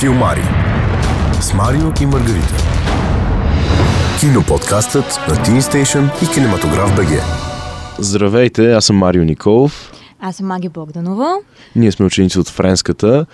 Филмари с Марио и Маргарита. Киноподкастът на Teen Station и Кинематограф БГ. Здравейте, аз съм Марио Николов. Аз съм Маги Богданова. Ние сме ученици от Френската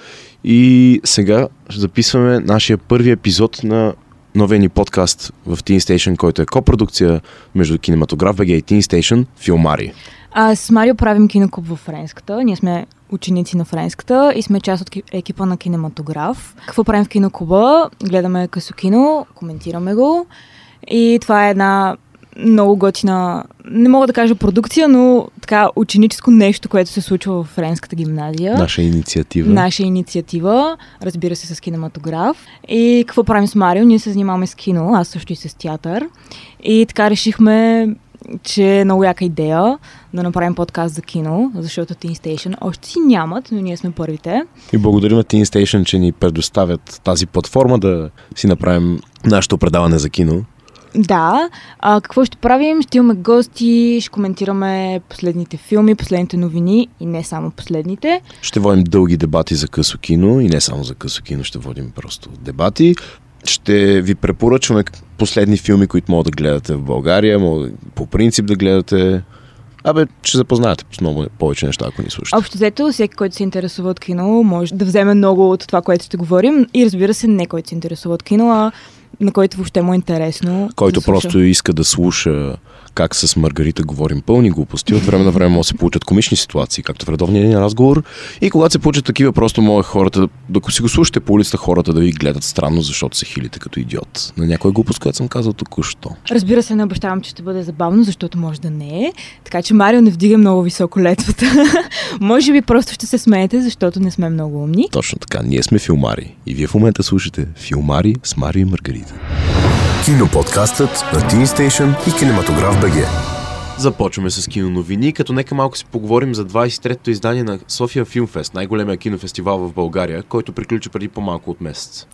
и сега ще записваме нашия първи епизод на новия ни подкаст в Teen Station, който е копродукция между Кинематограф БГ и Teen Station Филмари. А, с Марио правим киноклуб във Френската. Ние сме ученици на Френската и сме част от ки- екипа на кинематограф. Какво правим в киноклуба? Гледаме късо кино, коментираме го и това е една много готина, не мога да кажа продукция, но така ученическо нещо, което се случва в Френската гимназия. Наша инициатива. Наша инициатива, разбира се, с кинематограф. И какво правим с Марио? Ние се занимаваме с кино, аз също и с театър. И така решихме, че е много яка идея да направим подкаст за кино, защото Teen Station още си нямат, но ние сме първите. И благодарим на Teen Station, че ни предоставят тази платформа да си направим нашето предаване за кино. Да, а, какво ще правим? Ще имаме гости, ще коментираме последните филми, последните новини и не само последните. Ще водим дълги дебати за късо кино и не само за късо кино, ще водим просто дебати. Ще ви препоръчваме последни филми, които могат да гледате в България, могат по принцип да гледате. Абе, ще запознаете с много повече неща, ако ни слушате. Общо взето, всеки, който се интересува от кино, може да вземе много от това, което ще говорим. И разбира се, не който се интересува от кино, а на който въобще му е интересно. който да слуша. просто иска да слуша как с Маргарита говорим пълни глупости. От време на време може да се получат комични ситуации, както в редовния ни разговор. И когато се получат такива, просто може хората, докато си го слушате по улицата, хората да ви гледат странно, защото се хилите като идиот. На някоя глупост, която съм казал току-що. Разбира се, не обещавам, че ще бъде забавно, защото може да не е. Така че Марио не вдига много високо летвата. може би просто ще се смеете, защото не сме много умни. Точно така, ние сме филмари. И вие в момента слушате Филмари с Марио и Маргарита. Киноподкастът на Teen Station и Кинематограф БГ. Започваме с киноновини, като нека малко си поговорим за 23-то издание на София Филмфест, най-големия кинофестивал в България, който приключи преди по-малко от месец.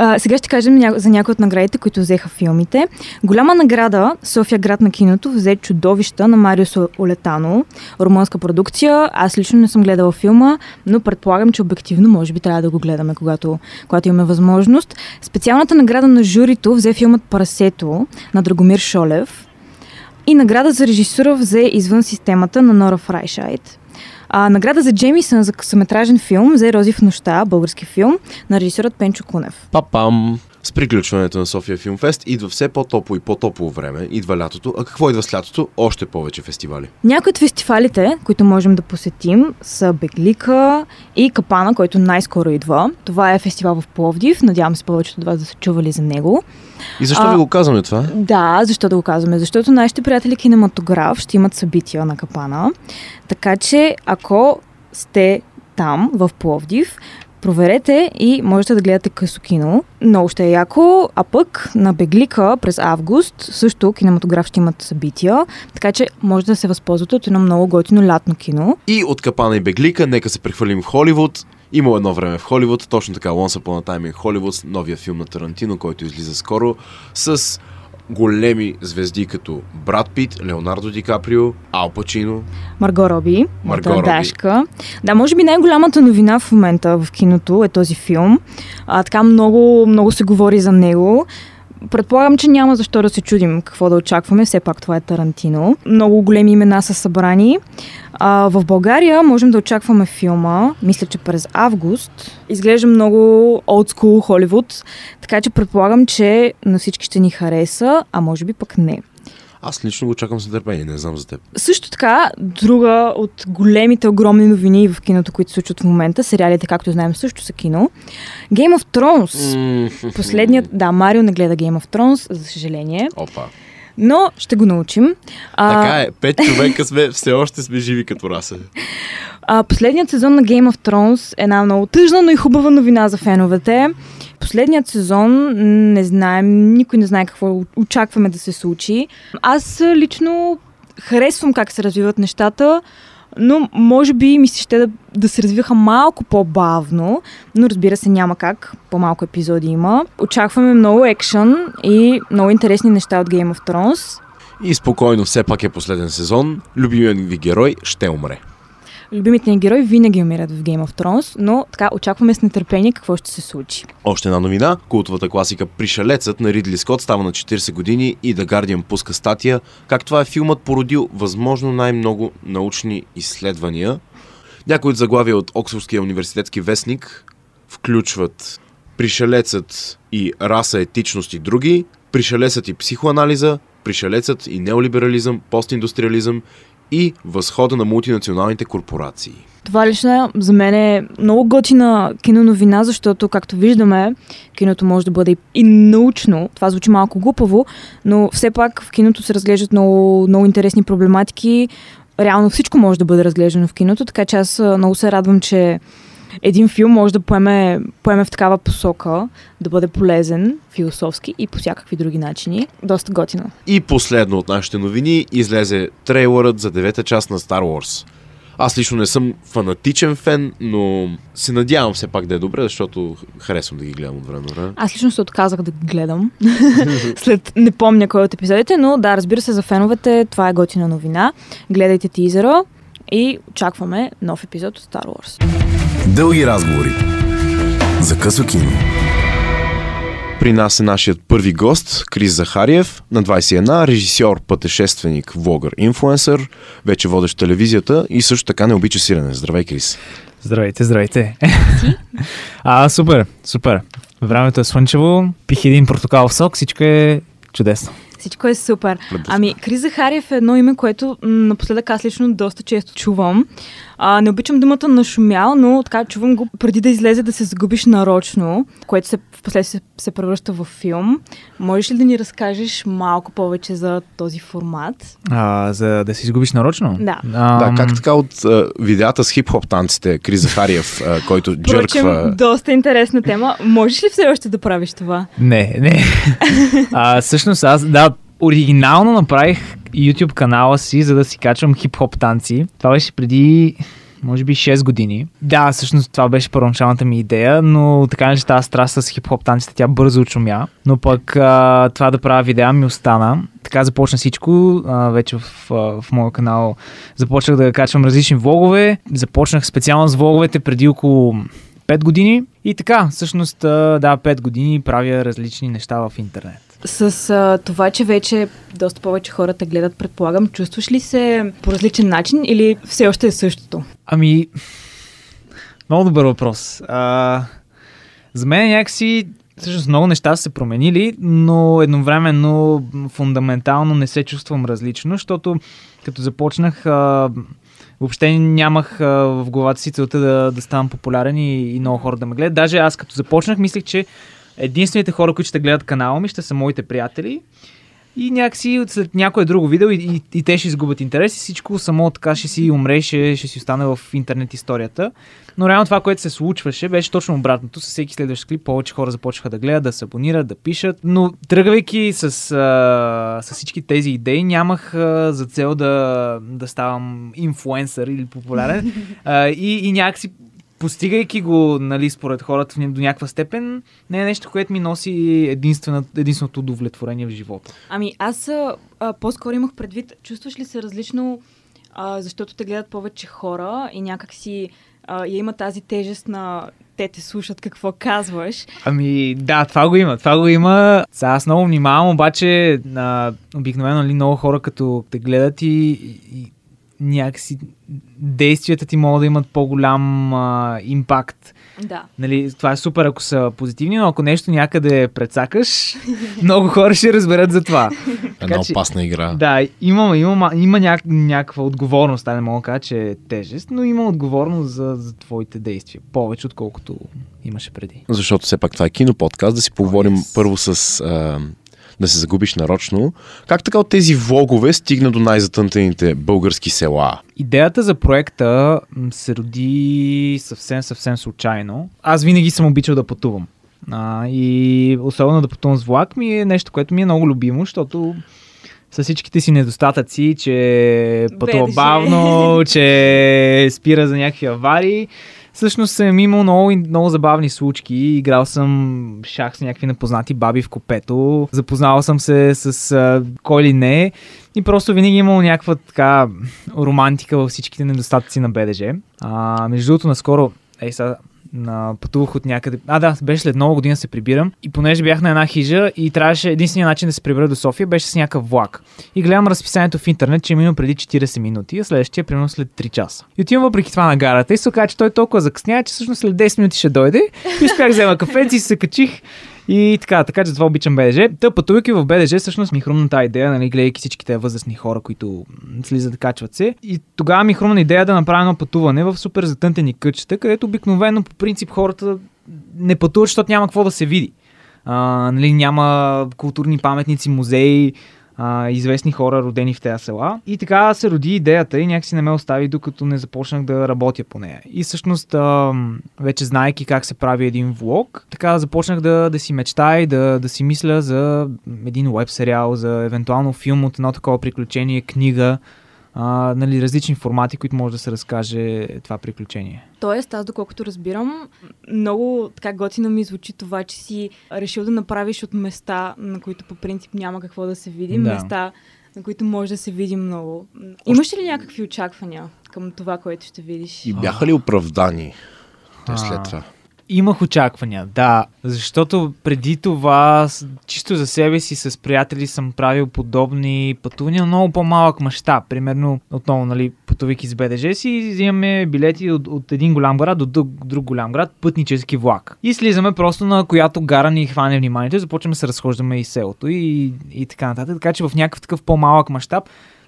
А, сега ще кажем за някои от наградите, които взеха филмите. Голяма награда София град на киното взе чудовища на Мариус Олетано, румънска продукция. Аз лично не съм гледала филма, но предполагам, че обективно може би трябва да го гледаме, когато, когато имаме възможност. Специалната награда на журито взе филмът Парасето на Драгомир Шолев. И награда за режисура взе извън системата на Нора Фрайшайт. А, награда за Джемисън за късометражен филм взе Рози в нощта, български филм, на режисерът Пенчо Кунев. Папам! С приключването на София Филмфест идва все по-топло и по-топло време, идва лятото. А какво идва с лятото? Още повече фестивали. Някои от фестивалите, които можем да посетим, са Беглика и Капана, който най-скоро идва. Това е фестивал в Пловдив. Надявам се повечето от вас да са чували за него. И защо А- ви го казваме това? Да, защо да го казваме? Защото нашите приятели кинематограф ще имат събития на Капана. Така че, ако сте там, в Пловдив, проверете и можете да гледате късо кино. Много ще е яко. А пък на Беглика през август също кинематограф ще имат събития. Така че може да се възползвате от едно много готино лятно кино. И от Капана и Беглика, нека се прехвърлим в Холивуд. Има едно време в Холивуд, точно така Once Upon a Time новия филм на Тарантино, който излиза скоро, с големи звезди като Брат Пит, Леонардо Ди Каприо, Ал Пачино. Марго Роби, Марго Роби. Дашка. Да, може би най-голямата новина в момента в киното е този филм. А, така много, много се говори за него. Предполагам, че няма защо да се чудим какво да очакваме. Все пак това е Тарантино. Много големи имена са събрани. А, в България можем да очакваме филма, мисля, че през август. Изглежда много school Холивуд, така че предполагам, че на всички ще ни хареса, а може би пък не. Аз лично го чакам с нетърпение, не знам за теб. Също така, друга от големите, огромни новини в киното, които се случват в момента, сериалите, както знаем, също са кино. Game of Thrones. Последният, да, Марио не гледа Game of Thrones, за съжаление, Опа. но ще го научим. А, Така е, пет човека сме, все още сме живи като раса. А, последният сезон на Game of Thrones е една много тъжна, но и хубава новина за феновете. Последният сезон не знаем, никой не знае какво очакваме да се случи. Аз лично харесвам как се развиват нещата, но може би ми се ще да, да се развиха малко по-бавно, но разбира се няма как, по-малко епизоди има. Очакваме много екшън и много интересни неща от Game of Thrones. И спокойно, все пак е последен сезон. Любимият ви герой ще умре. Любимите ни герои винаги умират в Game of Thrones, но така очакваме с нетърпение какво ще се случи. Още една новина. Култовата класика Пришелецът на Ридли Скот става на 40 години и The Guardian пуска статия как това е филмът породил възможно най-много научни изследвания. Някои от заглавия от Оксфордския университетски вестник включват Пришелецът и раса, етичност и други, Пришелецът и психоанализа, Пришелецът и неолиберализъм, постиндустриализъм и възхода на мултинационалните корпорации. Това лично за мен е много готина киноновина, защото, както виждаме, киното може да бъде и научно. Това звучи малко глупаво, но все пак в киното се разглеждат много, много интересни проблематики. Реално всичко може да бъде разглеждано в киното, така че аз много се радвам, че един филм може да поеме, поеме в такава посока, да бъде полезен философски и по всякакви други начини. Доста готино. И последно от нашите новини излезе трейлърът за девета част на Star Wars. Аз лично не съм фанатичен фен, но се надявам все пак да е добре, защото харесвам да ги гледам от време на време. Аз лично се отказах да ги гледам. След не помня кой от епизодите, но да, разбира се, за феновете това е готина новина. Гледайте тизера и очакваме нов епизод от Star Wars. Дълги разговори. За късо кино. При нас е нашият първи гост, Крис Захариев, на 21, режисьор, пътешественик, влогър, инфлуенсър, вече водещ телевизията и също така не обича сирене. Здравей, Крис. Здравейте, здравейте. а, супер, супер. Времето е слънчево, пих един портокалов сок, всичко е чудесно. Всичко е супер. Ами, Крис Захариев е едно име, което напоследък аз лично доста често чувам. А, не обичам думата нашумял, но така чувам го преди да излезе да се загубиш нарочно, което се, в последствие се, превръща в филм. Можеш ли да ни разкажеш малко повече за този формат? А, за да се изгубиш нарочно? Да. А, Да, как така от а, видеята с хип-хоп танците, Крис Захариев, а, който Впрочем, джърква... доста интересна тема. Можеш ли все още да правиш това? Не, не. а, всъщност аз, да, оригинално направих YouTube канала си, за да си качвам хип-хоп танци. Това беше преди може би 6 години. Да, всъщност това беше първоначалната ми идея, но така че тази страст с хип-хоп танците, тя бързо очумя. Но пък а, това да правя видеа ми остана. Така започна всичко. А, вече в, в моя канал започнах да качвам различни влогове. Започнах специално с влоговете преди около 5 години. И така, всъщност, а, да, 5 години правя различни неща в интернет. С а, това, че вече доста повече хората гледат, предполагам, чувстваш ли се по различен начин или все още е същото? Ами, много добър въпрос. А, за мен някакси, всъщност много неща са се променили, но едновременно фундаментално не се чувствам различно, защото като започнах, а, въобще нямах а, в главата си целта да, да ставам популярен и, и много хора да ме гледат. Даже аз като започнах, мислех, че единствените хора, които ще гледат канала ми, ще са моите приятели. И някакси след някое друго видео и, и, и те ще изгубят интерес и всичко само така ще си умре, ще, ще си остане в интернет историята. Но реално това, което се случваше, беше точно обратното. С всеки следващ клип повече хора започнаха да гледат, да се абонират, да пишат. Но тръгвайки с, а, с всички тези идеи, нямах а, за цел да, да ставам инфуенсър или популярен. а, и, и някакси постигайки го, нали, според хората до някаква степен, не е нещо, което ми носи единственото удовлетворение в живота. Ами аз а, по-скоро имах предвид, чувстваш ли се различно, а, защото те гледат повече хора и някак си а, я има тази тежест на те те слушат какво казваш. Ами да, това го има. Това го има. Сега аз много внимавам, обаче а, обикновено ли много хора като те гледат и, и някакси действията ти могат да имат по-голям а, импакт. Да. Нали, това е супер, ако са позитивни, но ако нещо някъде прецакаш, много хора ще разберат за това. Една че- опасна игра. Да, има, има, има няк, някаква отговорност, да не мога да кажа, че е тежест, но има отговорност за, за твоите действия. Повече, отколкото имаше преди. Защото все пак това е киноподкаст, да си поговорим Yes. първо с... А, да се загубиш нарочно. Как така от тези влогове стигна до най-затънтените български села? Идеята за проекта се роди съвсем, съвсем случайно. Аз винаги съм обичал да пътувам. А, и особено да пътувам с влак ми е нещо, което ми е много любимо, защото с всичките си недостатъци, че пътува бавно, че спира за някакви аварии, Всъщност съм имал много, много забавни случки. Играл съм шах с някакви непознати баби в копето. Запознавал съм се с а, кой ли не. И просто винаги имал някаква така романтика във всичките недостатъци на БДЖ. А, между другото, наскоро, ей сега, на пътувах от някъде. А, да, беше след много година се прибирам. И понеже бях на една хижа и трябваше единствения начин да се прибера до София беше с някакъв влак. И гледам разписанието в интернет, че е минало преди 40 минути, а следващия примерно след 3 часа. И отивам въпреки това на гарата и се оказа, че той толкова закъсня, че всъщност след 10 минути ще дойде. И успях взема кафенци и се качих. И така, така че това обичам БДЖ. Та пътувайки в БДЖ, всъщност ми хрумна тази идея, нали, гледайки всичките възрастни хора, които слизат качват се. И тогава ми хрумна идея да направя едно пътуване в супер затънтени кътчета, където обикновено по принцип хората не пътуват, защото няма какво да се види. А, нали, няма културни паметници, музеи, а, известни хора, родени в тези села. И така се роди идеята и някакси не ме остави, докато не започнах да работя по нея. И всъщност, а, вече знаеки как се прави един влог, така започнах да, да си мечтая и да, да си мисля за един веб сериал, за евентуално филм от едно такова приключение, книга, а, нали, различни формати, които може да се разкаже това приключение. Тоест, аз доколкото разбирам, много така готино ми звучи това, че си решил да направиш от места, на които по принцип няма какво да се види, Да. места, на които може да се види много. Имаш ли някакви очаквания към това, което ще видиш? И бяха ли оправдани те А. след това? Имах очаквания, да. Защото преди това, чисто за себе си, с приятели съм правил подобни пътувания, но много по-малък мащаб. Примерно, отново, нали, пътувайки с БДЖ си, взимаме билети от, от един голям град до друг, друг голям град, пътнически влак. И слизаме просто на която гара ни хване вниманието започваме да се разхождаме и селото и, и така нататък. Така че в някакъв такъв по-малък мащаб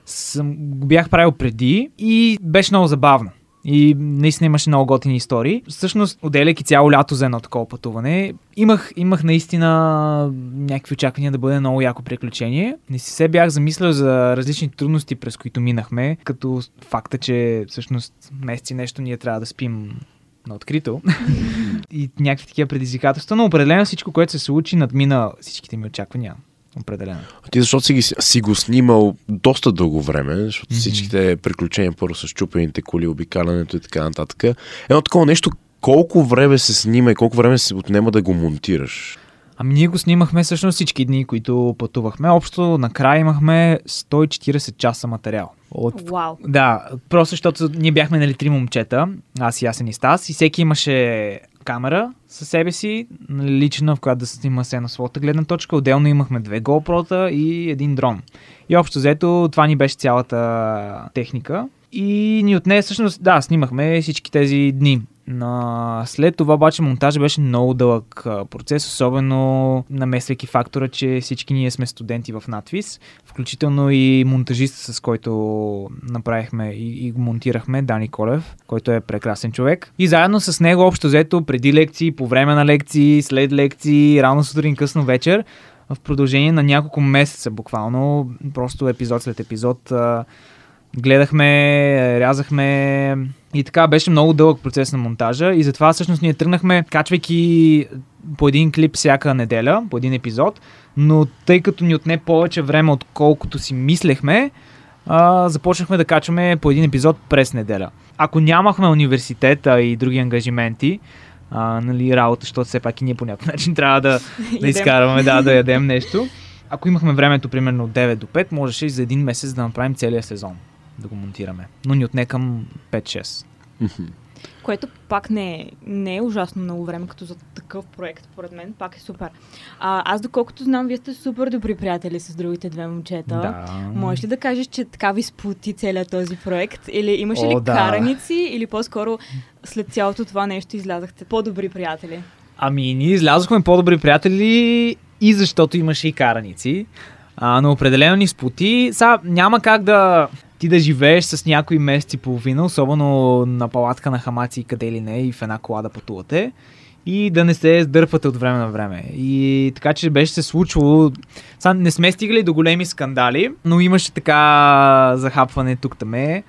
съм, го бях правил преди и беше много забавно. И наистина имаше много готини истории. Всъщност, отделяйки цяло лято за едно такова пътуване, имах, имах наистина някакви очаквания да бъде много яко приключение. Не си се бях замислял за различни трудности, през които минахме, като факта, че всъщност месеци нещо ние трябва да спим на открито и някакви такива предизвикателства, но определено всичко, което се случи, надмина всичките ми очаквания. Определено. А ти защото си, ги, си го снимал доста дълго време, защото Мгм. всичките приключения първо с чупените коли, обикалянето и така нататък. Едно такова нещо, колко време се снима и колко време се отнема да го монтираш? Ами ние го снимахме всъщност всички дни, които пътувахме. Общо накрая имахме 140 часа материал. От... Вау. Да, просто защото ние бяхме нали три момчета, аз и Ясен и Стас, и всеки имаше камера със себе си, нали, лична, в която да се снима се на своята гледна точка. Отделно имахме две GoPro-та и един дрон. И общо взето това ни беше цялата техника. И ни отне, всъщност, да, снимахме всички тези дни. На... След това обаче монтажа беше много дълъг а, процес, особено намесвайки фактора, че всички ние сме студенти в надвис, включително и монтажист, с който направихме и, и монтирахме, Дани Колев, който е прекрасен човек. И заедно с него общо взето преди лекции, по време на лекции, след лекции, рано сутрин, късно вечер, в продължение на няколко месеца буквално, просто епизод след епизод, а, гледахме, рязахме и така беше много дълъг процес на монтажа и затова всъщност ние тръгнахме, качвайки по един клип всяка неделя, по един епизод, но тъй като ни отне повече време, отколкото си мислехме, а, започнахме да качваме по един епизод през неделя. Ако нямахме университета и други ангажименти, а, нали, работа, защото все пак и ние по някакъв начин трябва да, да изкарваме, да, да ядем нещо. Ако имахме времето примерно от 9 до 5, можеше и за един месец да направим целия сезон да го монтираме. Но ни отне към 5-6. Което пак не е, не е ужасно много време, като за такъв проект, според мен, пак е супер. А, аз доколкото знам, вие сте супер добри приятели с другите две момчета. Да. Можеш ли да кажеш, че така ви сплоти целият този проект? Или имаше О, ли да. караници, или по-скоро след цялото това нещо излязахте по-добри приятели? Ами, ние излязохме по-добри приятели и защото имаше и караници. А, но определено ни сплоти. Сега няма как да ти да живееш с някои месеци и половина, особено на палатка на хамаци и къде ли не, и в една кола да пътувате и да не се сдърпвате от време на време. И така, че беше се случвало. Сега не сме стигали до големи скандали, но имаше така захапване тук-таме.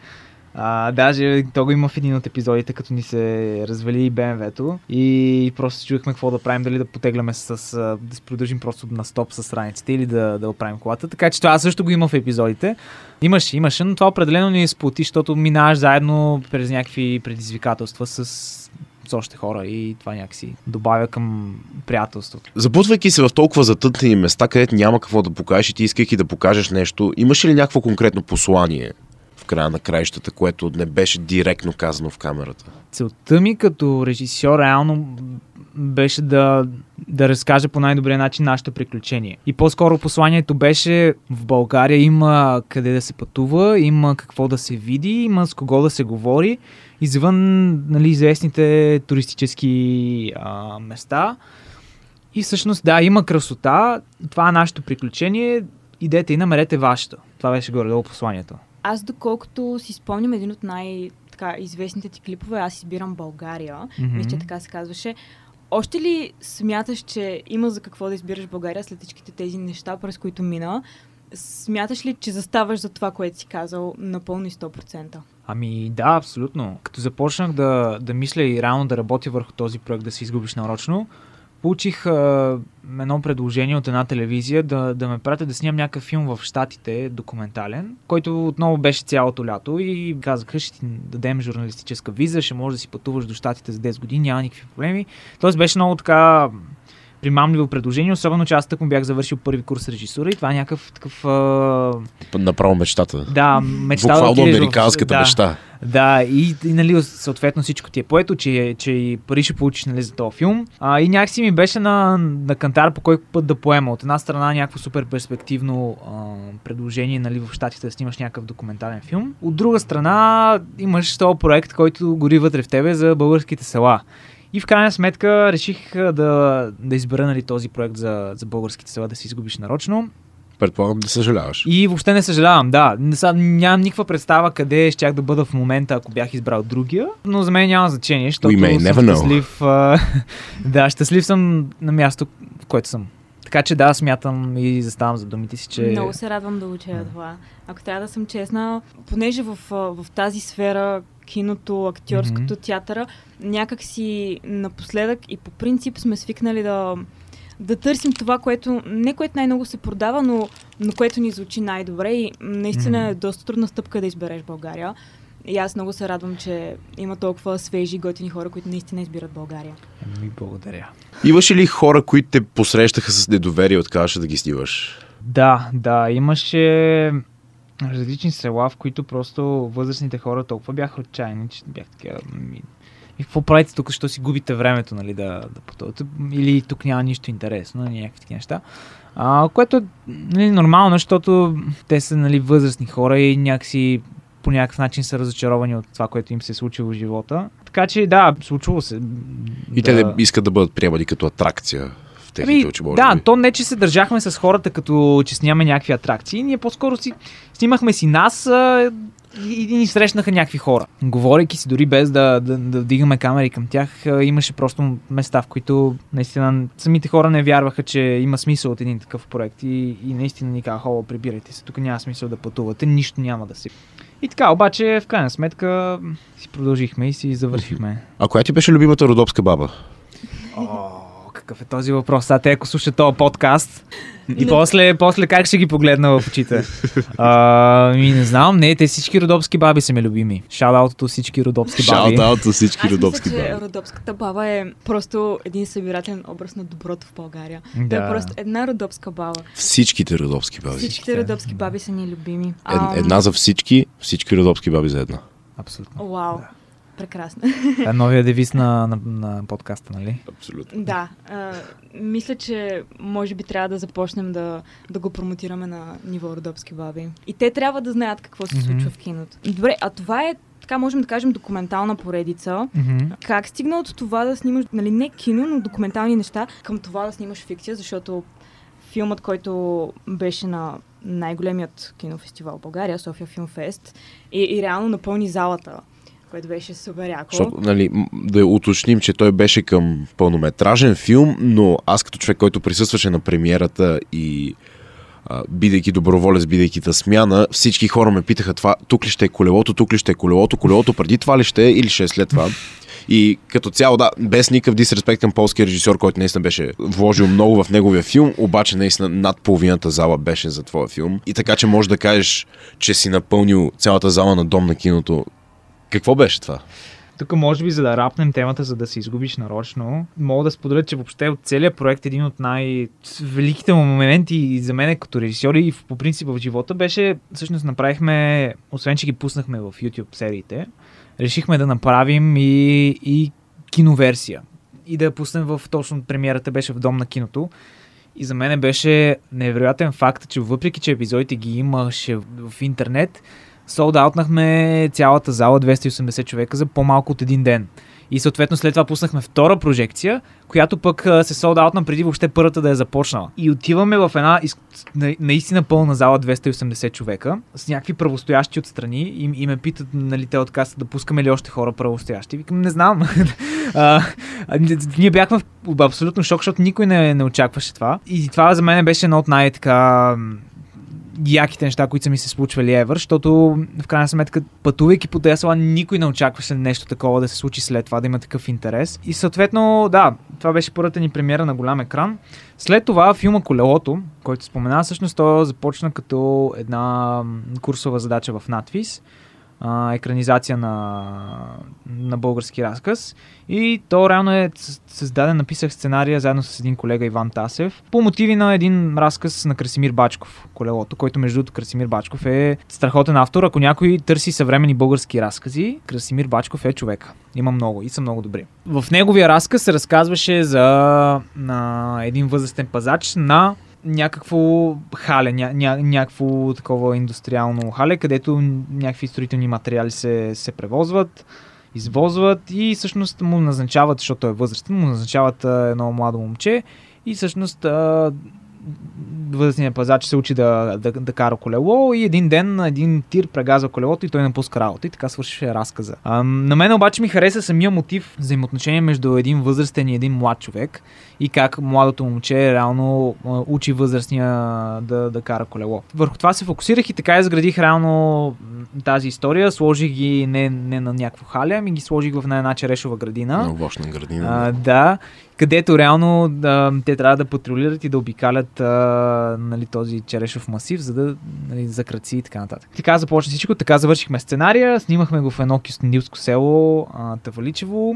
А, даже то го има в един от епизодите, като ни се развали БМВ-то и просто се чуехме какво да правим, дали да потегляме с, да се продължим просто на стоп с страниците или да, да оправим колата. Така че това също го има в епизодите. Имаше, имаше, но това определено ни сплоти, защото минаваш заедно през някакви предизвикателства с с още хора и това някакси добавя към приятелството. Забутвайки се в толкова затънтени места, където няма какво да покажеш и ти искайки да покажеш нещо, имаш ли някакво конкретно послание края на краищата, което не беше директно казано в камерата? Целта ми като режисьор реално беше да, да разкажа по най-добрия начин нашето приключение. И по-скоро посланието беше в България има къде да се пътува, има какво да се види, има с кого да се говори, извън нали, известните туристически а, места. И всъщност, да, има красота, това е нашето приключение, идете и намерете вашето. Това беше горе-долу посланието. Аз доколкото си спомням един от най- така, известните ти клипове, аз избирам България, Мгм. мисля, че така се казваше. Още ли смяташ, че има за какво да избираш България след всичките тези неща, през които мина? Смяташ ли, че заставаш за това, което си казал напълно и 100%? Ами да, абсолютно. Като започнах да, да мисля и реално да работя върху този проект, да се изгубиш нарочно, получих а, едно предложение от една телевизия да, да ме пратят да снимам някакъв филм в Штатите, документален, който отново беше цялото лято и казаха, ще ти дадем журналистическа виза, ще можеш да си пътуваш до Штатите за 10 години, няма никакви проблеми. Тоест беше много така примамливо предложение, особено че аз тък му бях завършил първи курс режисура и това е някакъв такъв... А, Направо мечтата. да, мечта да Буквално американската да. мечта. Да, и, и нали, съответно всичко ти е поето, че, че и пари ще получиш нали, за този филм. А, и някакси ми беше на, на кантар по кой път да поема. От една страна някакво супер перспективно а, предложение нали, в щатите да снимаш някакъв документален филм. От друга страна имаш този проект, който гори вътре в тебе за българските села. И в крайна сметка реших да, да избера нали, този проект за, за българските села, да се изгубиш нарочно. Предполагам да съжаляваш. И въобще не съжалявам, да. Не са- Нямам никаква представа къде щях да бъда в момента, ако бях избрал другия. Но за мен няма значение, защото We may съм щастлив. Да, щастлив съм на място, в което съм. Така че да, смятам и заставам за думите си, че... Много се радвам да уча това. Ако трябва да съм честна, понеже в, в тази сфера, киното, актьорското, Мгм. театъра, някак си напоследък и по принцип сме свикнали да, да търсим това, което не което най-много се продава, но, но което ни звучи най-добре и наистина Мгм. е доста трудна стъпка да избереш България. И аз много се радвам, че има толкова свежи, готини хора, които наистина избират България. Ми благодаря. Имаше ли хора, които те посрещаха с недоверие и отказваше да ги снимаш? Да, да, имаше различни села, в които просто възрастните хора толкова бяха отчаяни, че бях така... Ми, и какво правите тук, що си губите времето, нали, да, да пътувате? Или тук няма нищо интересно, нали, някакви такива неща. А, което е нали, нормално, защото те са нали, възрастни хора и някакси по някакъв начин са разочаровани от това, което им се е случило в живота. Така че да, случвало се. И те не искат да бъдат приемани като атракция в техните очи, може Ами, да, би. то не, че се държахме с хората, като че снимаме някакви атракции. Ние по-скоро си снимахме си нас а, и, и ни срещнаха някакви хора. Говорейки си дори без да, да, да вдигаме камери към тях, а, имаше просто места, в които наистина самите хора не вярваха, че има смисъл от един такъв проект и, и наистина ни казаха, о, прибирайте се, тук няма смисъл да пътувате, нищо няма да се. И така, обаче, в крайна сметка, си продължихме и си завършихме. А коя ти беше любимата родопска баба? О, какъв е този въпрос? А те ако слушат този подкаст и после, после как ще ги погледна в очите? А, ми не знам, не, те всички родопски баби са ми любими. Шаут всички родопски баби. Шаут от всички Аз родопски мисля, че баби. родопската баба е просто един събирателен образ на доброто в България. Да. Да. е просто една родопска баба. Всичките родопски баби. Всичките родопски баби са ни любими. Ед, една за всички, всички родопски баби за една. Абсолютно. Вау. Прекрасно. Това е новия девиз на, на, на подкаста, нали? Абсолютно. да. А, мисля, че може би трябва да започнем да, да го промотираме на ниво родопски баби. И те трябва да знаят какво се Мгм. случва в киното. Добре, а това е, така можем да кажем, документална поредица. Мгм. Как стигна от това да снимаш, нали, не кино, но документални неща, към това да снимаш фикция, защото филмът, който беше на най-големият кинофестивал в България, София Филм Фест, и, и реално напълни залата, което беше супер яко. Защото, нали, да уточним, че той беше към пълнометражен филм, но аз като човек, който присъстваше на премиерата и а, бидейки доброволец, бидейки да смяна, всички хора ме питаха това, тук ли ще е колелото, тук ли ще е колелото, колелото преди това ли ще е или ще е след това. И като цяло, да, без никакъв дисреспект към полския режисьор, който наистина беше вложил много в неговия филм, обаче наистина над половината зала беше за твоя филм. И така, че можеш да кажеш, че си напълнил цялата зала на Дом на киното. Какво беше това? Тук може би за да рапнем темата, за да се изгубиш нарочно, мога да споделя, че въобще от целият проект един от най-великите му моменти и за мен като режисьор и по принцип в живота беше, всъщност направихме, освен че ги пуснахме в YouTube сериите, решихме да направим и, и киноверсия. И да я пуснем в точно премиерата беше в Дом на киното. И за мен беше невероятен факт, че въпреки, че епизодите ги имаше в интернет, солдаутнахме цялата зала 280 човека за по-малко от един ден. И съответно след това пуснахме втора прожекция, която пък се солдаутна преди въобще първата да е започнала. И отиваме в една наистина пълна зала 280 човека с някакви правостоящи отстрани и, и ме питат, нали, те от да пускаме ли още хора правостоящи. Викам, не знам. ние бяхме в абсолютно шок, защото никой не, не очакваше това. И това за мен беше едно от най-така яките неща, които са ми се случвали евър, защото в крайна сметка, пътувайки по Тесла, никой не очакваше нещо такова да се случи след това, да има такъв интерес. И съответно, да, това беше първата ни премиера на голям екран. След това филма Колелото, който спомена, всъщност той започна като една курсова задача в надвис а, екранизация на, на български разказ. И то реално е създаден, написах сценария заедно с един колега Иван Тасев по мотиви на един разказ на Красимир Бачков, Колелото, който между другото Красимир Бачков е страхотен автор. Ако някой търси съвремени български разкази, Красимир Бачков е човека. Има много и са много добри. В неговия разказ се разказваше за на един възрастен пазач на някакво хале, ня, ня, някакво такова индустриално хале, където някакви строителни материали се, се превозват, извозват и всъщност му назначават, защото е възрастен, му назначават едно младо момче и всъщност възрастният пазач се учи да, да, да кара колело и един ден един тир прегазва колелото и той напуска работа и така свършише разказа. А, на мен обаче ми хареса самия мотив взаимоотношение между един възрастен и един млад човек и как младото момче реално учи възрастния да, да кара колело. Върху това се фокусирах и така изградих реално тази история. Сложих ги не, не на някакво халя, ами ги сложих в една черешова градина. На овощна градина. А, да, където реално да, те трябва да патрулират и да обикалят а, нали, този черешов масив, за да нали, закраци и така нататък. Така започна всичко, така завършихме сценария, снимахме го в едно кюстендилско село а, Таваличево.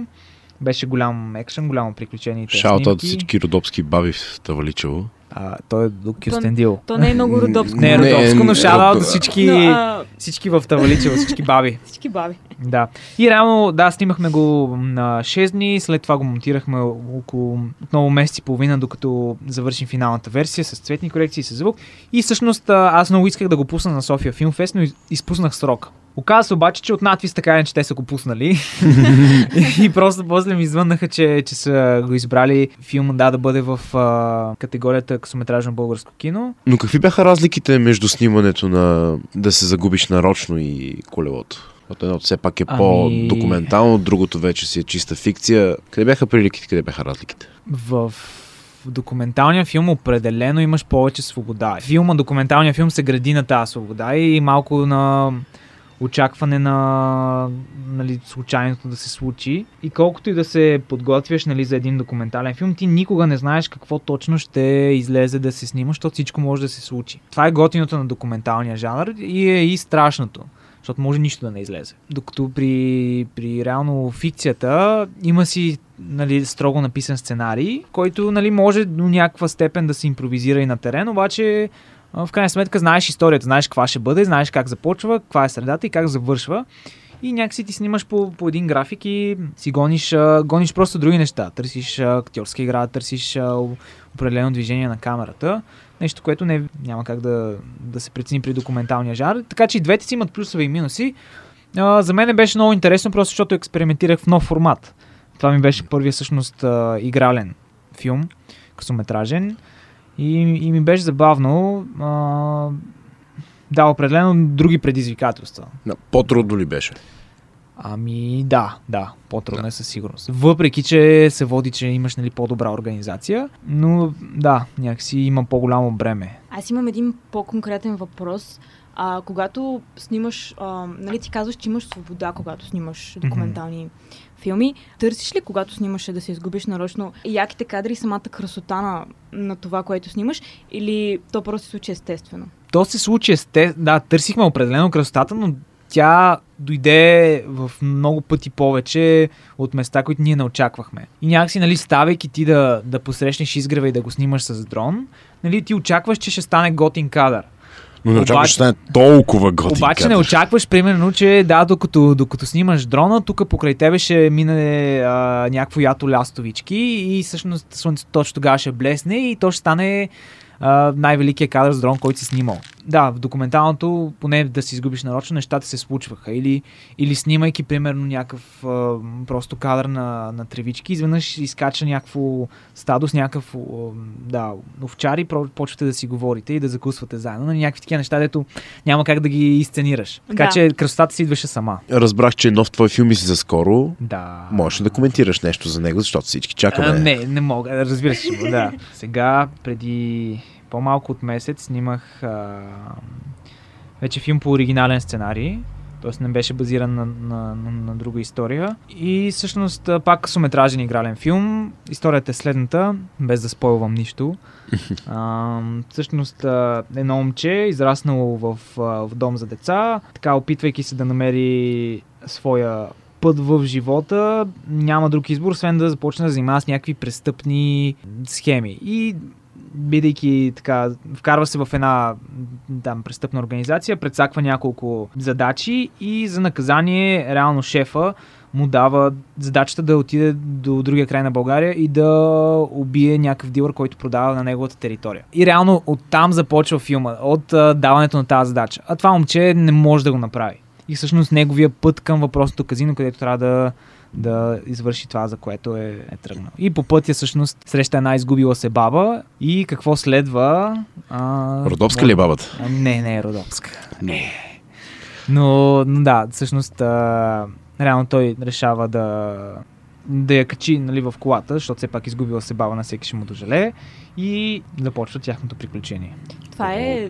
Беше голям екшен, голямо приключение. Шаут от всички родопски баби в Таваличево. А, той е до Кюстендил. То, то не е много родопско. Не е родопско, но шаут род- до всички, Но, а, всички в Таваличево, всички баби. всички баби. Да. И реално, да, снимахме го на 6 дни, след това го монтирахме около отново месец и половина, докато завършим финалната версия с цветни корекции, с звук. И всъщност аз много исках да го пусна на София Филмфест, но из- изпуснах срок. Оказа се обаче, че от надвис така че те са го пуснали. и просто после ми извъннаха, че, че са го избрали филма да, да бъде в а, категорията късометражно българско кино. Но какви бяха разликите между снимането на да се загубиш нарочно и колелото? От едното все пак е Ами- по-документално, другото вече си е чиста фикция. Къде бяха приликите, къде бяха разликите? В в документалния филм определено имаш повече свобода. Филма, документалния филм се гради на тази свобода и малко на очакване на нали, случайното да се случи. И колкото и да се подготвяш нали, за един документален филм, ти никога не знаеш какво точно ще излезе да се снима, защото всичко може да се случи. Това е готиното на документалния жанр и е и страшното защото може нищо да не излезе. Докато при, при реално фикцията има си нали, строго написан сценарий, който нали, може до някаква степен да се импровизира и на терен, обаче в крайна сметка знаеш историята, знаеш каква ще бъде, знаеш как започва, каква е средата и как завършва. И някакси ти снимаш по, по един график и си гониш, гониш просто други неща. Търсиш актьорска игра, търсиш определено движение на камерата. Нещо, което не, няма как да, да се прецени при документалния жанр. Така че и двете си имат плюсове и минуси. За мен беше много интересно, просто защото експериментирах в нов формат. Това ми беше първия всъщност игрален филм, късометражен. И, и ми беше забавно. А, да, определено други предизвикателства. Да, по-трудно ли беше? Ами да, да, по-трудно да. е със сигурност. Въпреки, че се води, че имаш нали, по-добра организация, но да, някакси има по-голямо бреме. Аз имам един по-конкретен въпрос. А, когато снимаш, а, нали ти казваш, че имаш свобода, когато снимаш документални mm-hmm. Филми, търсиш ли, когато снимаш, да се изгубиш нарочно яките кадри и самата красота на, на това, което снимаш, или то просто се случи естествено? То се случи, сте, да, търсихме определено красотата, но тя дойде в много пъти повече от места, които ние не очаквахме. И някакси, нали, ставайки ти да, да посрещнеш изгрева и да го снимаш с дрон, нали, ти очакваш, че ще стане готин кадър. Но не очакваш, че стане толкова готин Обаче кадър. не очакваш, примерно, че да, докато, докато снимаш дрона, тук покрай тебе ще мине а, някакво ято лястовички и всъщност слънцето точно тогава ще блесне и то ще стане най-великият кадър с дрон, който си снимал. Да, в документалното, поне да си изгубиш нарочно, нещата се случваха. Или, или снимайки, примерно, някакъв а, просто кадър на, на тревички, изведнъж изкача някакво стадо с някакъв а, да, овчари, про- почвате да си говорите и да закусвате заедно. Нали, някакви такива неща, дето няма как да ги изсценираш. Така Да. че красотата си идваше сама. Разбрах, че нов твой филм си за скоро. Да. Можеш ли да коментираш нещо за него, защото всички чакаме. А, не, не мога. Разбира се, да. Сега, преди по-малко от месец, снимах а, вече филм по оригинален сценарий. Т.е. не беше базиран на, на, на, на друга история. И всъщност пак късометражен игрален филм. Историята е следната, без да спойлвам нищо. А, всъщност едно момче, израснало в, в дом за деца, така опитвайки се да намери своя път в живота, няма друг избор, освен да започне да занимава с някакви престъпни схеми. И бидейки така, вкарва се в една там, престъпна организация, предсаква няколко задачи и за наказание реално шефа му дава задачата да отиде до другия край на България и да убие някакъв дилър, който продава на неговата територия. И реално оттам започва филма, от а, даването на тази задача. А това момче не може да го направи. И всъщност неговия път към въпросното казино, където трябва да, да извърши това, за което е, е тръгнал. И по пътя всъщност среща една изгубила се баба и какво следва... А, Родопска ли е бабата? Не, не е родопска. Не. Но, но да, всъщност а, реално той решава да, да я качи нали, в колата, защото все пак изгубила се баба на всеки ще му дожалее и започва тяхното приключение. Това е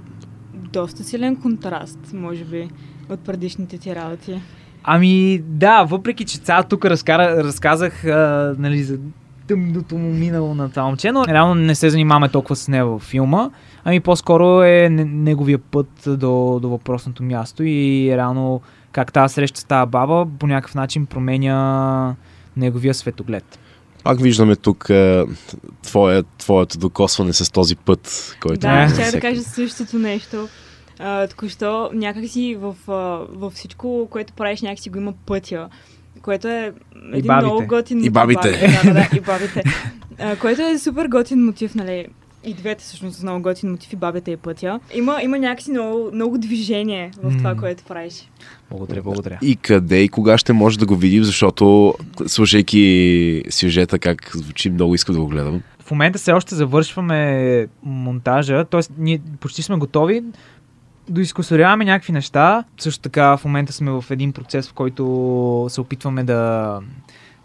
доста силен контраст, може би, от предишните ти работи. Ами да, въпреки че цял тук разкара, разказах а, нали, за тъмното му минало на това момче, но реално не се занимаваме толкова с него във филма, ами по-скоро е не- неговия път до, до въпросното място и реално как тази среща с тази баба по някакъв начин променя неговия светоглед. Пак виждаме тук е, твое, твоето докосване с този път, който Да, е ще да кажа същото нещо. А, току-що някакси в, а, във всичко, което правиш, някакси го има пътя. Което е един бабите. много готин И мотив. бабите. Да, да, да, и бабите. А, което е супер готин мотив, нали? И двете всъщност са много готин мотив, и бабите и пътя. Има, има някакси много, много движение в това, М. което правиш. Благодаря, благодаря. И къде и кога ще може да го видим, защото слушайки сюжета как звучи, много искам да го гледам. В момента все още завършваме монтажа, т.е. ние почти сме готови. Доискусоряваме някакви неща. Също така в момента сме в един процес, в който се опитваме да,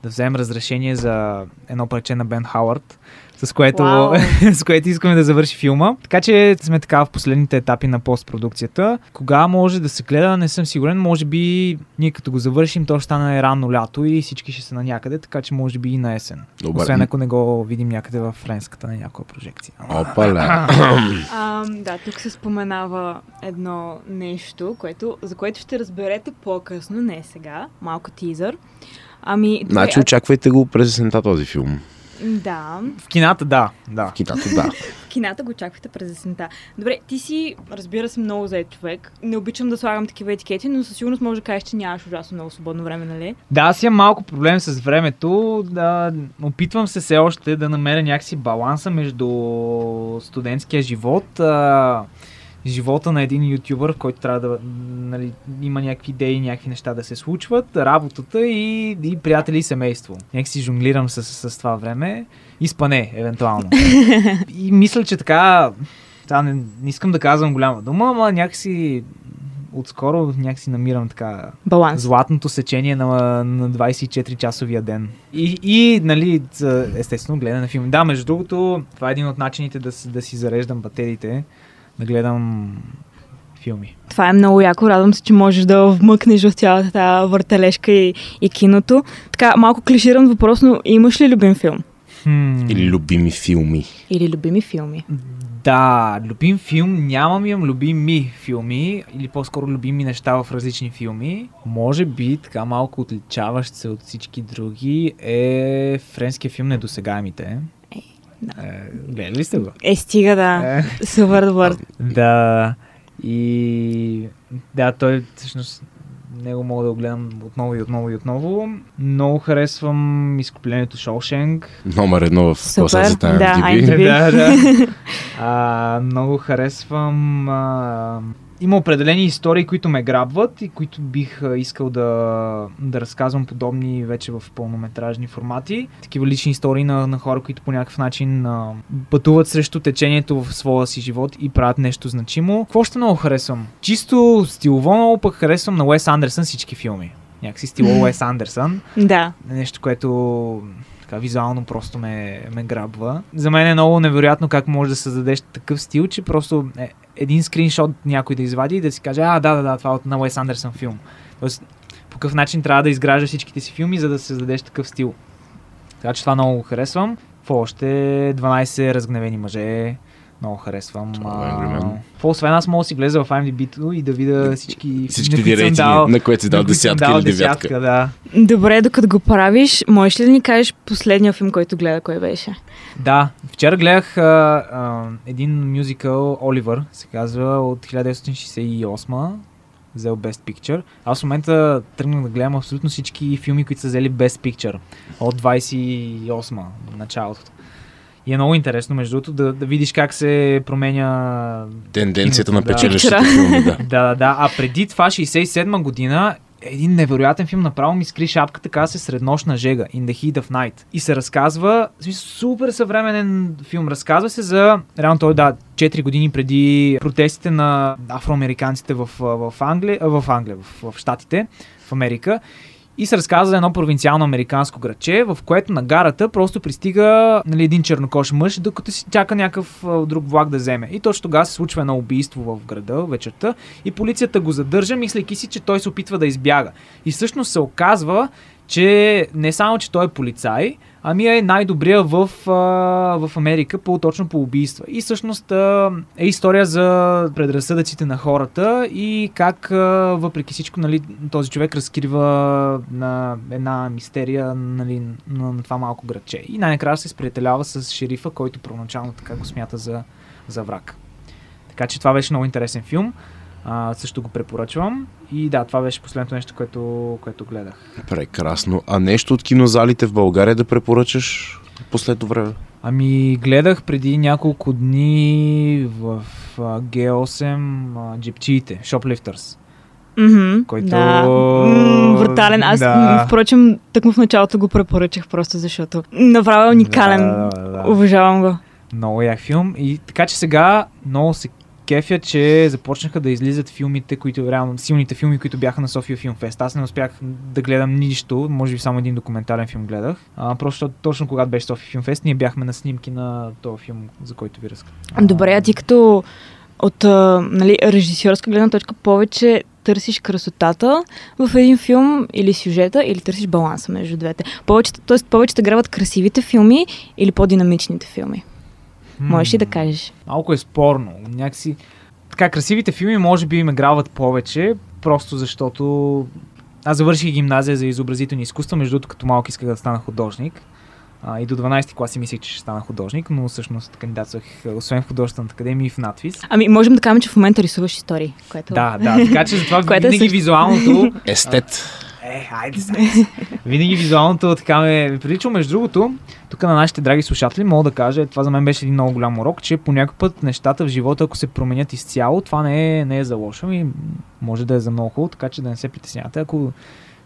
да вземем разрешение за едно парче на Бен Хауърд, с което, с което искаме да завърши филма. Така че сме така в последните етапи на постпродукцията. Кога може да се гледа, не съм сигурен. Може би ние като го завършим, то ще стане ранно лято и всички ще са на някъде, така че може би и на есен. Добре. Освен ако не го видим някъде в френската на някоя прожекция. Опаля. А, да, тук се споменава едно нещо, което, за което ще разберете по-късно, не сега. Малко тизър. Ами, добре, значи очаквайте го през есента този филм. Да, В кината, да. да. Кината, да. в кината го очаквате през есента. Добре, ти си, разбира се, много заед човек. Не обичам да слагам такива етикети, но със сигурност може да кажеш, че нямаш ужасно много свободно време, нали? Да, аз имам малко проблем с времето. Да, опитвам се все още да намеря някакси баланса между студентския живот, а, живота на един ютубър, който трябва да нали, има някакви идеи, някакви неща да се случват, работата и, и приятели и семейство. Някакси жонглирам с, с, това време и спане, евентуално. и мисля, че така, това не, не искам да казвам голяма дума, ама някакси отскоро някакси намирам така Баланс. златното сечение на, на 24-часовия ден. И, и, нали, естествено, гледане на филми. Да, между другото, това е един от начините да, си- да си зареждам батериите, да гледам филми. Това е много яко. Радвам се, че можеш да вмъкнеш в цялата тази въртележка и, и киното. Така, малко клиширан въпрос, но имаш ли любим филм? Хм. Или любими филми. Или любими филми? Да, любим филм нямам, имам любими филми или по-скоро любими неща в различни филми. Може би така малко отличаващ се от всички други е френския филм Недосегаемите. Да. Е, гледали ли сте го? Е, стига да. Е. Супер добър. Да. И да, той всъщност него мога да го гледам отново и отново и отново. Много харесвам изкуплението Шоушенк. Номер едно в Супер, класацията на да, MDB. IMDb. да, да. А, много харесвам. А, има определени истории, които ме грабват и които бих искал да, да разказвам подобни вече в пълнометражни формати. Такива лични истории на, на хора, които по някакъв начин а, пътуват срещу течението в своя си живот и правят нещо значимо. Какво още много харесвам? Чисто стилово много пък харесвам на Уес Андерсън всички филми. Някакси стило Уес Андерсън Да. нещо, което така визуално просто ме, ме грабва. За мен е много невероятно как може да създадеш такъв стил, че просто е, един скриншот някой да извади и да си каже, а, да, да, да, това е от на Уес Андерсън филм. Тоест, по какъв начин трябва да изграждаш всичките си филми, за да създадеш такъв стил. Така че това много го харесвам. Какво още? 12 разгневени мъже. Много харесвам. Това е А, освен аз мога да си влеза в IMDb и да видя всички Всичките на ти рейтинги, дал- на които си дал десятка дал или девятка. десятка, да. Добре, докато го правиш, можеш ли да ни кажеш последния филм, който гледа, кой беше? Да, вчера гледах а, а, един мюзикъл Оливър, се казва, от 1968 взел Best Picture. Аз в момента тръгнах да гледам абсолютно всички филми, които са взели Best Picture от 28 началото. И е много интересно, между другото, да, да видиш как се променя Тенденцията на Да. печелящите Пикчера. филми, да. да, да, да. А преди това, 67 година, един невероятен филм направо ми скри шапката, казва се Среднощна жега, In the Heat of Night. И се разказва, супер съвременен филм, разказва се за, реално той да, 4 години преди протестите на афроамериканците в, в Англия, в Англия, в, в Штатите, в Америка. И се разказва за едно провинциално американско градче, в което на гарата просто пристига нали, един чернокош мъж, докато си чака някакъв друг влак да вземе. И точно тогава се случва едно убийство в града вечерта и полицията го задържа, мислейки си, че той се опитва да избяга. И всъщност се оказва, че не само, че той е полицай, ами е най-добрия в, а, в Америка по, точно по убийства. И всъщност а, е история за предразсъдъците на хората и как а, въпреки всичко нали, този човек разкрива на една мистерия нали, на, на това малко градче. И най-накрая се сприятелява с шерифа, който първоначално така го смята за, за враг. Така че това беше много интересен филм. А, също го препоръчвам. И да, това беше последното нещо, което, което гледах. Прекрасно. А нещо от кинозалите в България да препоръчаш в последно време? Ами, гледах преди няколко дни в а, G8 а, джипчиите, Shoplifters. Мгм, Който- Да. М, брутален. Аз, Да. впрочем, тъкмо в началото го препоръчах, просто защото направо е уникален. Да, да, да. Уважавам го. Много як филм. И така че сега много се кефя, че започнаха да излизат филмите, които реално силните филми, които бяха на София Филм Фест. Аз не успях да гледам нищо, може би само един документален филм гледах. А, просто точно когато беше София Филм Фест, ние бяхме на снимки на този филм, за който ви разказах. Добре, а ти като от нали, режисьорска гледна точка повече търсиш красотата в един филм или сюжета, или търсиш баланса между двете. Повече, тоест, повече те грабват красивите филми или по-динамичните филми. Можеш ли да кажеш? Малко е спорно. Някакси... Така, красивите филми може би ме грават повече, просто защото аз завърших гимназия за изобразителни изкуства, между другото като малък исках да стана художник. А, и до 12 клас си мислех, че ще стана художник, но всъщност кандидатствах е, освен в художествената академия и в надвис. Ами, можем да кажем, че в момента рисуваш истории, което... Да, да, така че затова Което е винаги също. визуалното... Естет. Е, хайде сега. Винаги визуалното така ме прилича. Между другото, тук на нашите драги слушатели мога да кажа, това за мен беше един много голям урок, че по някой път нещата в живота, ако се променят изцяло, това не е, не е за лошо и може да е за много хубаво, така че да не се притеснявате, ако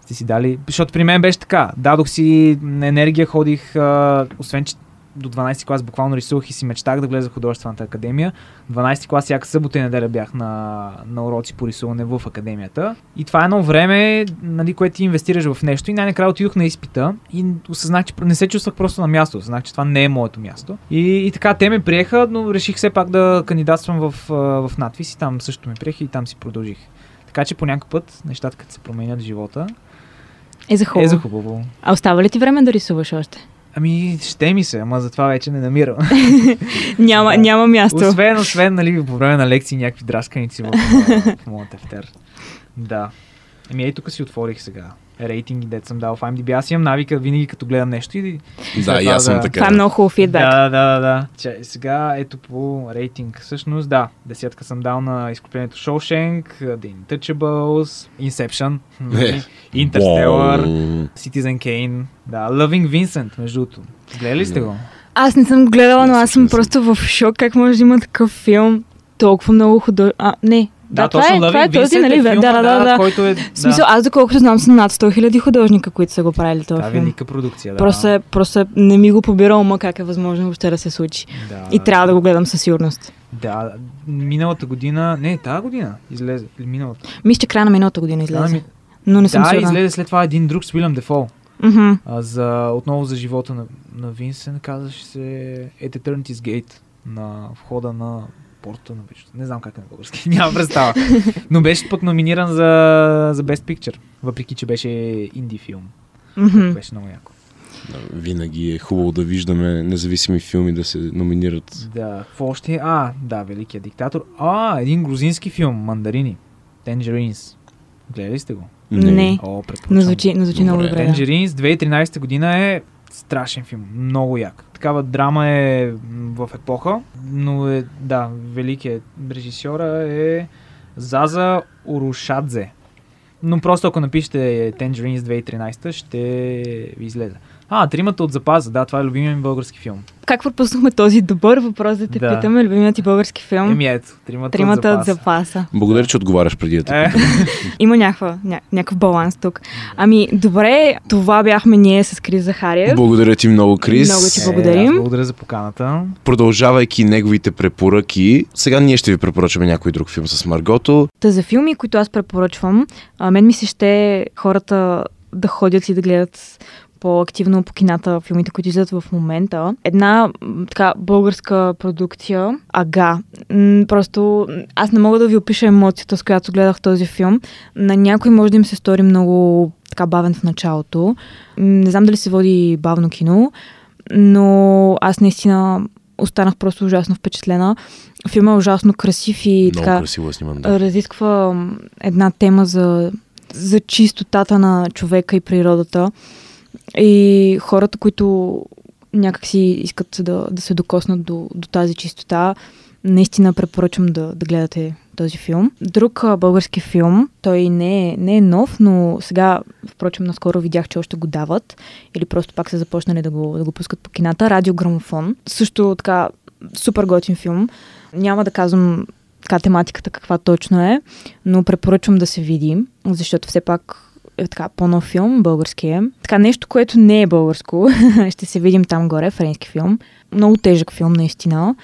сте си дали... Защото при мен беше така. Дадох си енергия, ходих, а, освен че до 12 клас буквално рисувах и си мечтах да влеза в художествената академия. 12 клас всяка събота и неделя бях на, на уроци по рисуване в академията. И това е едно време, нали, което ти инвестираш в нещо. И най-накрая отидох на изпита и осъзнах, че не се чувствах просто на място. Осъзнах, че това не е моето място. И, и така, те ме приеха, но реших все пак да кандидатствам в, в надвис и там също ме приеха и там си продължих. Така че по някакъв път нещата, като се променят в живота, Е за хубаво. е за хубаво. А остава ли ти време да рисуваш още? Ами, ще ми се, ама затова вече не намирам. Няма, няма място. освен, освен, нали, по време на лекции някакви драсканици в, в моят тефтер. Да. Еми, ей, тук си отворих сега. Рейтинги, дет съм дал в IMDb. Аз имам навика винаги като гледам нещо и... Да, и аз съм да- така. Това е много хубав фидбек. Да, да, да, да. Че, сега ето по рейтинг. Всъщност, да. Десятка съм дал на изкуплението Shawshank, The Intouchables, Inception, нали, Interstellar, Уау. Citizen Kane, да, Loving Vincent, между другото. Гледали ли сте го? Аз не съм гледала, но аз съм просто в шок как може да има такъв филм. Толкова много худо... А, не. Да, това, точно е, това е този, нали? е Да, филма, да, да, да. който е... В смисъл, аз доколкото знам, са над 100 000 художника, които са го правили да, филм. велика продукция, да. Просто, е, просто е, не ми го побира ума как е възможно въобще да се случи. да, И трябва да го гледам със сигурност. Да, миналата година, не, тази година излезе, миналата. Мисля, че края на миналата година Да, излезе. ми- Но не съм да, сигурна. излезе след това един друг с Уилям Дефол. Мгм. А, за, отново за живота на, на Винсен, казваше се At Eternity's Gate на входа на порта на вечето. Не знам как е на български, няма представа. Но беше пък номиниран за, за Best Picture, въпреки че беше инди филм. Мгм. Беше много яко. Да, Винаги е хубаво да виждаме независими филми да се номинират. Да, какво още? А, да, Великият диктатор. А, един грузински филм, Мандарини. Tangerines. Гледали сте го? Не. О. Но звучи, но звучи много Добре. добре. Да. Tangerines 2013 година е страшен филм. Много як. Такава драма е в епоха, но е, да, великият режисьора е Заза Урушадзе. Но просто ако напишете Tangerines 2013 ще ви излезе. А, тримата от запаза, да, това е любимият ми български филм. Как пропуснахме този добър въпрос да те Да. питаме, любимият ти български филм? Еми ето, тримата, Тримата от от запаса. запаса. Благодаря, че отговаряш преди да те Е. Има някаква, ня, някакъв баланс тук. Ами, добре, това бяхме ние с Крис Захариев. Благодаря ти много, Крис. Много ти е, благодарим. аз благодаря за поканата. Продължавайки неговите препоръки, сега ние ще ви препоръчаме някой друг филм с Маргото. Та за филми, които аз препоръчвам, а, мен ми се ще хората да ходят и да гледат по-активно по кината, филмите, които излизат в момента. Една така българска продукция, Ага. Просто аз не мога да ви опиша емоцията, с която гледах този филм. На някой може да им се стори много така бавен в началото. Не знам дали се води бавно кино, но аз наистина останах просто ужасно впечатлена. Филмът е ужасно красив и Много така красиво сниман. Да. разисква една тема за, за чистотата на човека и природата. И хората, които някакси искат да, да се докоснат до, до тази чистота, наистина препоръчвам да, да гледате този филм. Друг а, български филм, той не е, не е нов, но сега, впрочем, наскоро видях, че още го дават или просто пак са започнали да го, да го пускат по кината. Радиограмофон. Също така супер готин филм. Няма да казвам така тематиката каква точно е, но препоръчвам да се види, защото все пак е така по-нов филм, български е. Така нещо, което не е българско, ще се видим там горе, френски филм. Много тежък филм, наистина.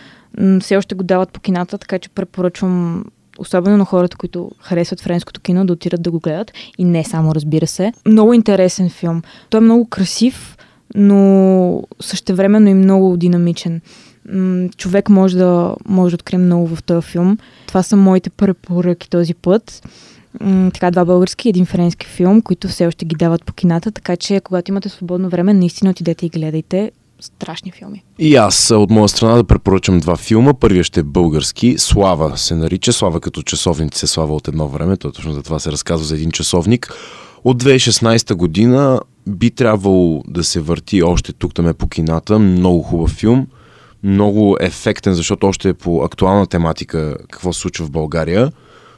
Все още го дават по кината, така че препоръчвам особено на хората, които харесват френското кино, да отидат да го гледат. И не само, разбира се. Много интересен филм. Той е много красив, но същевременно и много динамичен. Човек може да, може да открие много в този филм. Това са моите препоръки този път. Така, два български и един френски филм, които все още ги дават по кината, така че когато имате свободно време, наистина отидете и гледайте страшни филми. И аз от моя страна да препоръчам два филма. Първият ще е български. Слава се нарича. Слава като часовник се слава от едно време. То точно за това се разказва за един часовник. От 2016 година би трябвало да се върти още тук там е по кината. Много хубав филм. Много ефектен, защото още е по актуална тематика какво се случва в България.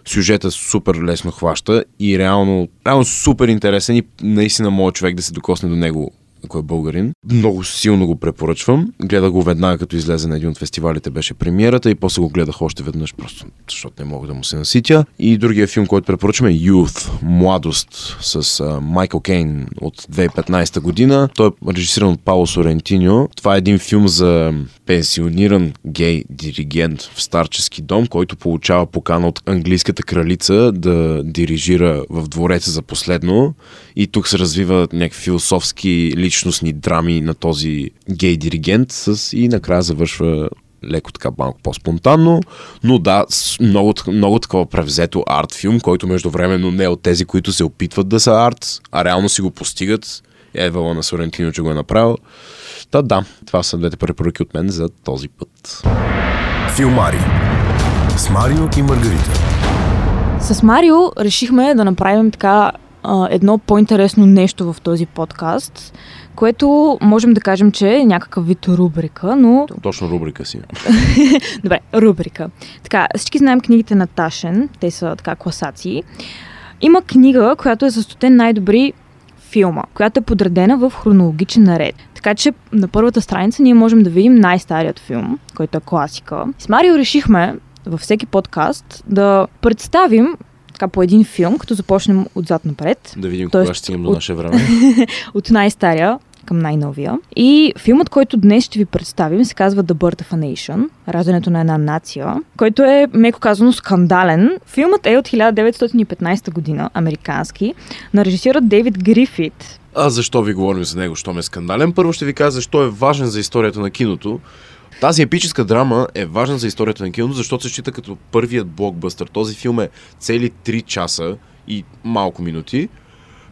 Сюжета супер лесно хваща и реално, реално супер интересен и наистина моят човек да се докосне до него ако е българин. Много силно го препоръчвам. Гледах го веднага, като излезе на един от фестивалите, беше премиерата и после го гледах още веднъж, просто защото не мога да му се наситя. И другия филм, който препоръчваме е Youth, Младост, с а, Майкъл Кейн от 2015 година. Той е режисиран от Пауло Сорентиньо. Това е един филм за пенсиониран гей диригент в старчески дом, който получава покана от английската кралица да дирижира в двореца за последно. И тук се развиват някакви философски личностни драми на този гей диригент с... и накрая завършва леко така малко по-спонтанно, но да, с много, много такова превзето арт филм, който междувременно не е от тези, които се опитват да са арт, а реално си го постигат. Евала на Сорентино, че го е направил. Та да, това са двете препоръки от мен за този път. Филмари с Марио и Маргарита. С Марио решихме да направим така а, едно по-интересно нещо в този подкаст, което можем да кажем, че е някакъв вид рубрика, но... Точно рубрика си. Добре, рубрика. Така, всички знаем книгите на Ташен, те са така класации. Има книга, която е за най-добри филма, която е подредена в хронологичен наред. Така че на първата страница ние можем да видим най-старият филм, който е класика. С Марио решихме във всеки подкаст да представим така по един филм, като започнем отзад напред. Да видим Тоест, кога ще стигнем до от- наше време. от най-стария към най-новия. И филмът, който днес ще ви представим, се казва The Birth of a Nation, раждането на една нация, който е, меко казано, скандален. Филмът е от 1915 година, американски, на режисьора Дейвид Грифит. А защо ви говорим за него, що ме е скандален? Първо ще ви кажа защо е важен за историята на киното. Тази епическа драма е важна за историята на киното, защото се счита като първият блокбъстър. Този филм е цели 3 часа и малко минути.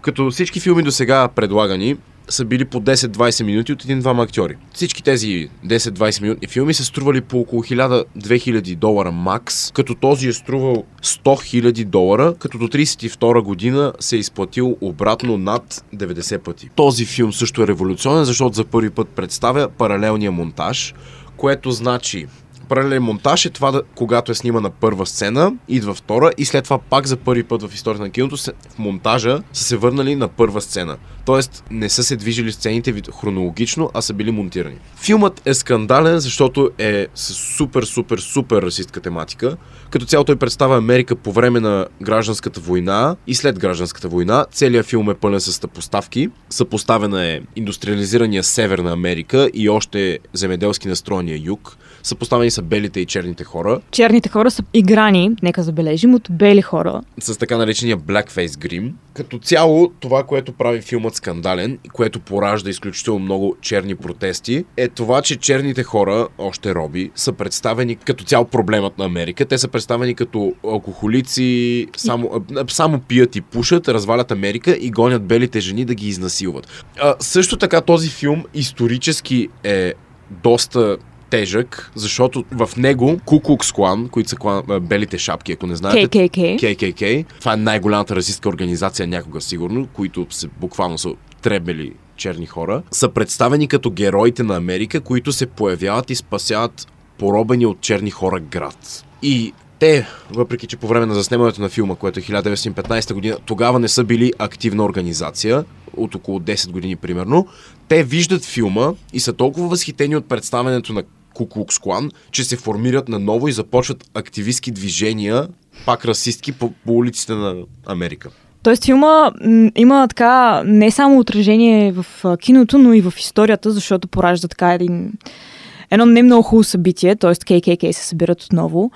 Като всички филми до сега предлагани са били по 10-20 минути от един-двама актьори. Всички тези 10-20 минутни филми са стрували по около 1000-2000 долара макс, като този е струвал 100 000 долара, като до 32 година се е изплатил обратно над 90 пъти. Този филм също е революционен, защото за първи път представя паралелния монтаж, което значи паралелен монтаж е това, да, когато е снимана първа сцена, идва втора и след това пак за първи път в историята на киното се, в монтажа са се върнали на първа сцена. Тоест не са се движили сцените хронологично, а са били монтирани. Филмът е скандален, защото е с супер, супер, супер расистка тематика. Като цяло той представя Америка по време на гражданската война и след гражданската война. Целият филм е пълен с съпоставки. Съпоставена е индустриализирания Северна Америка и още земеделски настроения юг. Съпоставени са белите и черните хора Черните хора са играни, нека забележим, от бели хора. с така наречения Blackface Grim. Като цяло, това, което прави филмът скандален което поражда изключително много черни протести, е това, че черните хора, още роби, са представени като цял проблемът на Америка. Те са представени като алкохолици, само, само пият и пушат, развалят Америка и гонят белите жени да ги изнасилват. А, също така този филм исторически е доста тежък, защото в него Куклукс Клан, които са клан, белите шапки, ако не знаете, KKK. KKK. Това е най-голямата расистска организация някога сигурно, които се, буквално са требели черни хора, са представени като героите на Америка, които се появяват и спасяват поробени от черни хора град. И те, въпреки че по време на заснемането на филма, което е 1915 година, тогава не са били активна организация, от около 10 години примерно, те виждат филма и са толкова възхитени от представянето на Куклукс Клан, че се формират наново и започват активистски движения, пак расистки, по, по улиците на Америка. Тоест филма има така не само отражение в киното, но и в историята, защото поражда така един, едно не много хубаво събитие, т.е. KKK се събират отново.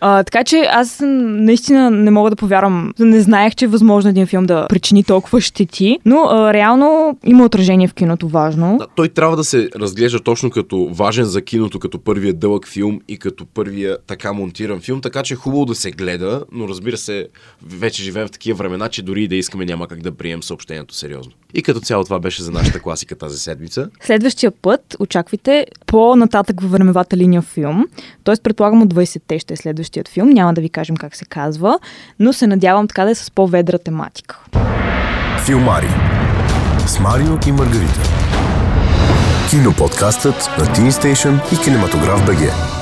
А, така че аз наистина не мога да повярвам. Не знаех, че е възможно един филм да причини толкова щети, но а, реално има отражение в киното важно. Да, той трябва да се разглежда точно като важен за киното, като първия дълъг филм и като първия така монтиран филм, така че е хубаво да се гледа, но разбира се, вече живеем в такива времена, че дори и да искаме няма как да приемем съобщението сериозно. И като цяло това беше за нашата класика тази седмица. Следващия път очаквайте по-нататък във времевата линия филм. Тоест, предполагам от 20-те ще е следващият филм. Няма да ви кажем как се казва, но се надявам така да е с по-ведра тематика. Филмари с Марио и Маргарита. Киноподкастът на Teen Station и Кинематограф БГ.